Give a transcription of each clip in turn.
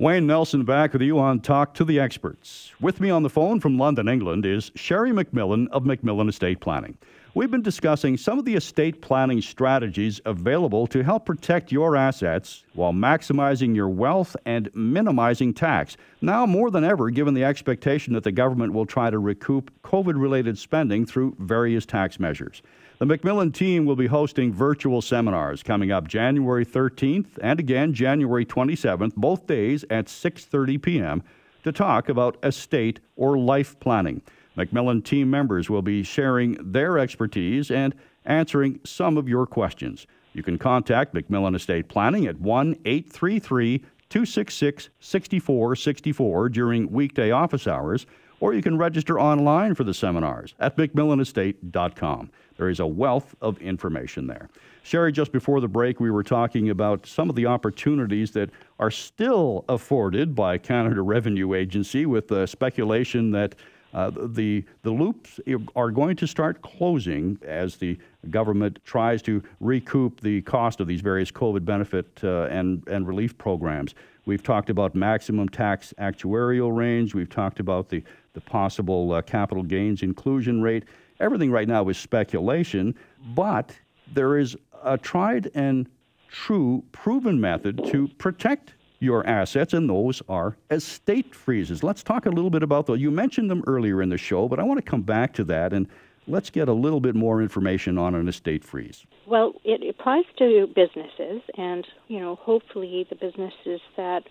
Wayne Nelson back with you on Talk to the Experts. With me on the phone from London, England is Sherry MacMillan of MacMillan Estate Planning. We've been discussing some of the estate planning strategies available to help protect your assets while maximizing your wealth and minimizing tax. Now, more than ever, given the expectation that the government will try to recoup COVID related spending through various tax measures. The MacMillan team will be hosting virtual seminars coming up January 13th and again January 27th, both days at 6:30 p.m. to talk about estate or life planning. MacMillan team members will be sharing their expertise and answering some of your questions. You can contact MacMillan Estate Planning at 1 833 266 6464 during weekday office hours, or you can register online for the seminars at MacMillanEstate.com. There is a wealth of information there. Sherry, just before the break, we were talking about some of the opportunities that are still afforded by Canada Revenue Agency with the speculation that uh, the, the loops are going to start closing as the government tries to recoup the cost of these various COVID benefit uh, and, and relief programs. We've talked about maximum tax actuarial range. We've talked about the, the possible uh, capital gains inclusion rate. Everything right now is speculation, but there is a tried and true proven method to protect your assets, and those are estate freezes. Let's talk a little bit about those. You mentioned them earlier in the show, but I want to come back to that and let's get a little bit more information on an estate freeze. Well, it applies to businesses, and you know, hopefully, the businesses that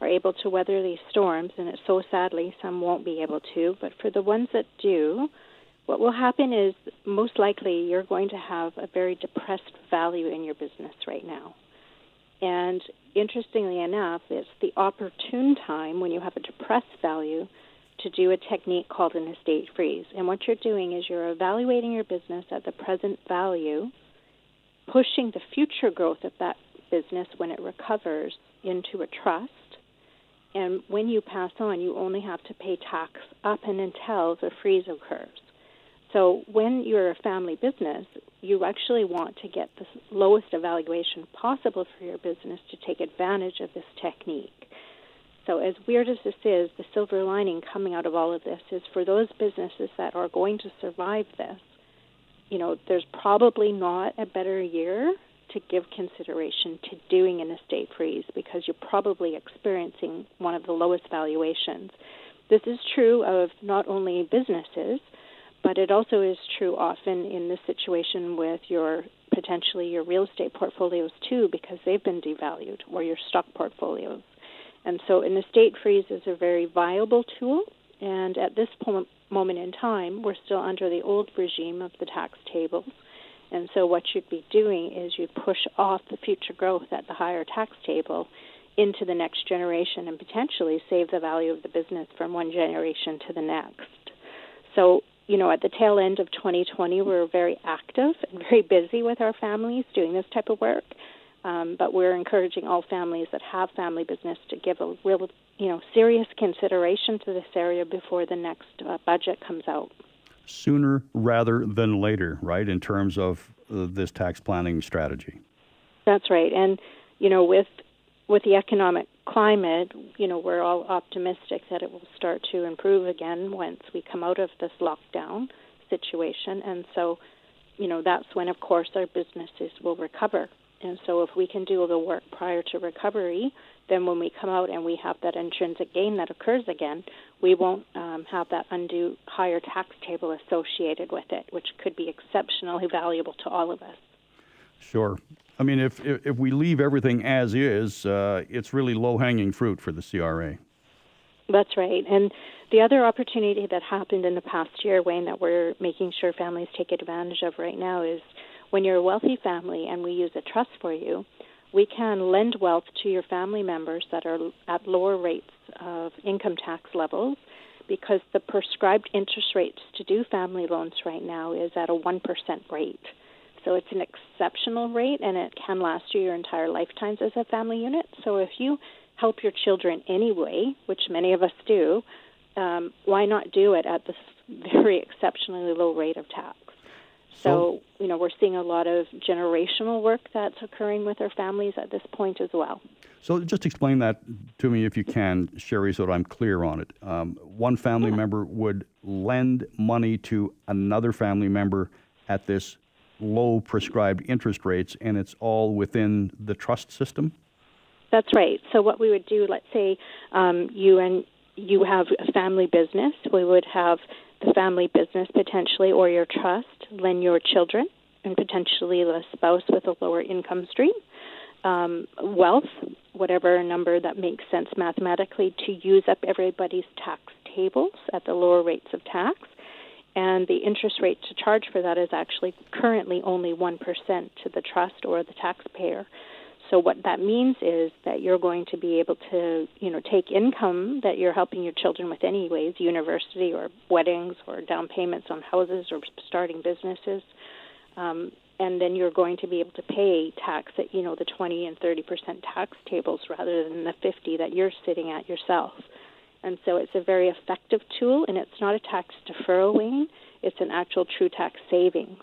are able to weather these storms, and it so sadly some won't be able to, but for the ones that do, what will happen is most likely you're going to have a very depressed value in your business right now. And interestingly enough, it's the opportune time when you have a depressed value to do a technique called an estate freeze. And what you're doing is you're evaluating your business at the present value, pushing the future growth of that business when it recovers into a trust. And when you pass on, you only have to pay tax up and until the freeze occurs. So when you're a family business, you actually want to get the lowest evaluation possible for your business to take advantage of this technique. So, as weird as this is, the silver lining coming out of all of this is for those businesses that are going to survive this, you know, there's probably not a better year to give consideration to doing an estate freeze because you're probably experiencing one of the lowest valuations. This is true of not only businesses, but it also is true often in this situation with your potentially your real estate portfolios too, because they've been devalued, or your stock portfolios. And so an estate freeze is a very viable tool. And at this moment in time, we're still under the old regime of the tax tables. And so what you'd be doing is you push off the future growth at the higher tax table into the next generation and potentially save the value of the business from one generation to the next. So you know, at the tail end of 2020, we were very active and very busy with our families doing this type of work. Um, but we're encouraging all families that have family business to give a real, you know, serious consideration to this area before the next uh, budget comes out. Sooner rather than later, right? In terms of uh, this tax planning strategy. That's right, and you know, with with the economic climate, you know, we're all optimistic that it will start to improve again once we come out of this lockdown situation. And so, you know, that's when, of course, our businesses will recover. And so, if we can do the work prior to recovery, then when we come out and we have that intrinsic gain that occurs again, we won't um, have that undue higher tax table associated with it, which could be exceptionally valuable to all of us. Sure. I mean, if, if, if we leave everything as is, uh, it's really low hanging fruit for the CRA. That's right. And the other opportunity that happened in the past year, Wayne, that we're making sure families take advantage of right now is when you're a wealthy family and we use a trust for you, we can lend wealth to your family members that are at lower rates of income tax levels because the prescribed interest rates to do family loans right now is at a 1% rate. So it's an exceptional rate and it can last you your entire lifetimes as a family unit. So if you help your children anyway, which many of us do, um, why not do it at this very exceptionally low rate of tax? So, you know, we're seeing a lot of generational work that's occurring with our families at this point as well. So, just explain that to me if you can, Sherry, so that I'm clear on it. Um, one family yeah. member would lend money to another family member at this low prescribed interest rates, and it's all within the trust system? That's right. So, what we would do, let's say um, you and you have a family business, we would have the family business potentially or your trust lend your children and potentially a spouse with a lower income stream um, wealth, whatever number that makes sense mathematically, to use up everybody's tax tables at the lower rates of tax. And the interest rate to charge for that is actually currently only 1% to the trust or the taxpayer. So what that means is that you're going to be able to, you know, take income that you're helping your children with anyways, university or weddings or down payments on houses or starting businesses. Um, and then you're going to be able to pay tax at, you know, the 20 and 30% tax tables rather than the 50 that you're sitting at yourself. And so it's a very effective tool and it's not a tax deferral, It's an actual true tax savings.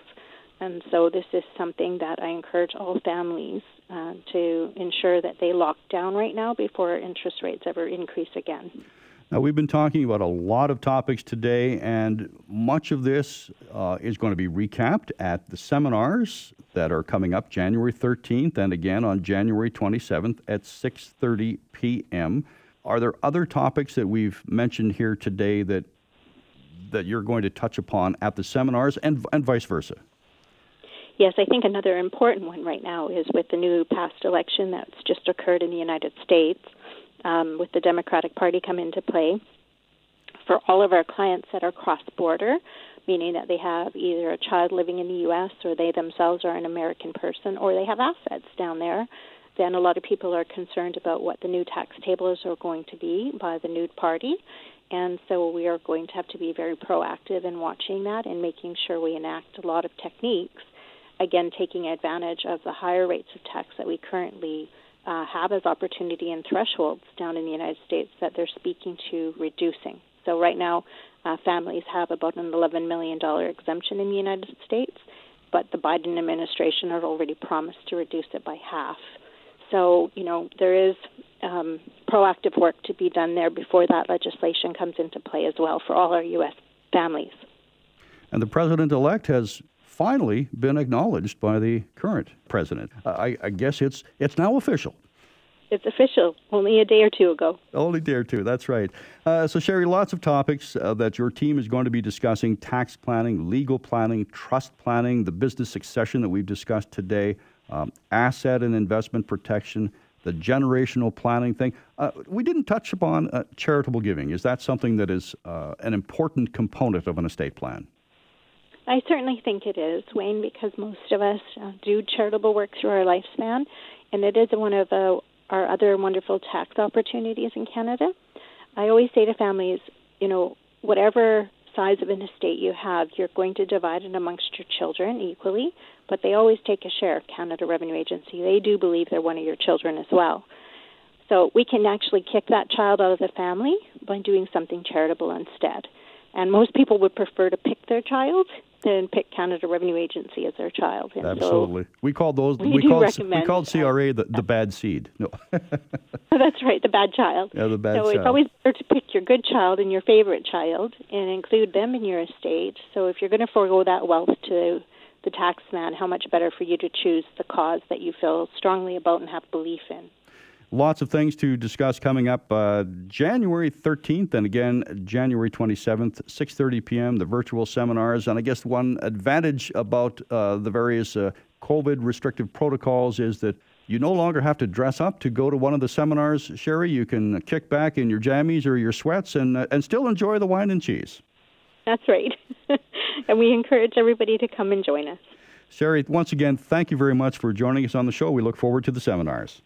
And so this is something that I encourage all families uh, to ensure that they lock down right now before interest rates ever increase again. Now, we've been talking about a lot of topics today, and much of this uh, is going to be recapped at the seminars that are coming up January 13th and again on January 27th at 6:30 p.m. Are there other topics that we've mentioned here today that that you're going to touch upon at the seminars and, and vice versa? Yes, I think another important one right now is with the new past election that's just occurred in the United States, um, with the Democratic Party come into play. For all of our clients that are cross border, meaning that they have either a child living in the U.S. or they themselves are an American person or they have assets down there, then a lot of people are concerned about what the new tax tables are going to be by the new party. And so we are going to have to be very proactive in watching that and making sure we enact a lot of techniques again, taking advantage of the higher rates of tax that we currently uh, have as opportunity and thresholds down in the United States that they're speaking to reducing. So right now, uh, families have about an $11 million exemption in the United States, but the Biden administration has already promised to reduce it by half. So, you know, there is um, proactive work to be done there before that legislation comes into play as well for all our U.S. families. And the president elect has finally been acknowledged by the current president. I, I guess it's it's now official. It's official. Only a day or two ago. Only a day or two. That's right. Uh, so, Sherry, lots of topics uh, that your team is going to be discussing: tax planning, legal planning, trust planning, the business succession that we've discussed today, um, asset and investment protection, the generational planning thing. Uh, we didn't touch upon uh, charitable giving. Is that something that is uh, an important component of an estate plan? I certainly think it is, Wayne, because most of us uh, do charitable work through our lifespan, and it is one of uh, our other wonderful tax opportunities in Canada. I always say to families, you know, whatever size of an estate you have, you're going to divide it amongst your children equally, but they always take a share. Of Canada Revenue Agency, they do believe they're one of your children as well. So we can actually kick that child out of the family by doing something charitable instead. And most people would prefer to pick their child than pick Canada Revenue Agency as their child. And Absolutely. So we called those we, we called we called uh, CRA the, the bad seed. No. That's right, the bad child. Yeah, the bad so child. it's always better to pick your good child and your favorite child and include them in your estate. So if you're going to forego that wealth to the tax man, how much better for you to choose the cause that you feel strongly about and have belief in. Lots of things to discuss coming up uh, January 13th and again January 27th, 6:30 p.m. The virtual seminars, and I guess one advantage about uh, the various uh, COVID restrictive protocols is that you no longer have to dress up to go to one of the seminars. Sherry, you can kick back in your jammies or your sweats and uh, and still enjoy the wine and cheese. That's right, and we encourage everybody to come and join us. Sherry, once again, thank you very much for joining us on the show. We look forward to the seminars.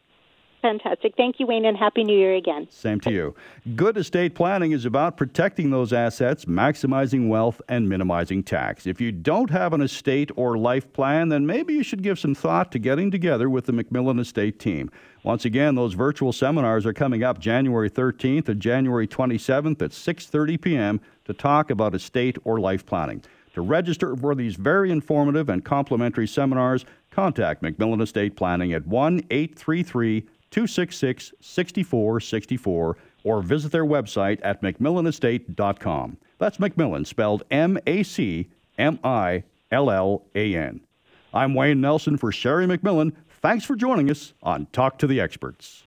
Fantastic. Thank you, Wayne, and Happy New Year again. Same to you. Good estate planning is about protecting those assets, maximizing wealth, and minimizing tax. If you don't have an estate or life plan, then maybe you should give some thought to getting together with the MacMillan Estate team. Once again, those virtual seminars are coming up January 13th and January 27th at 6:30 p.m. to talk about estate or life planning. To register for these very informative and complimentary seminars, contact MacMillan Estate Planning at 1 833 266 6464 or visit their website at macmillanestate.com. That's MacMillan, spelled M A C M I L L A N. I'm Wayne Nelson for Sherry MacMillan. Thanks for joining us on Talk to the Experts.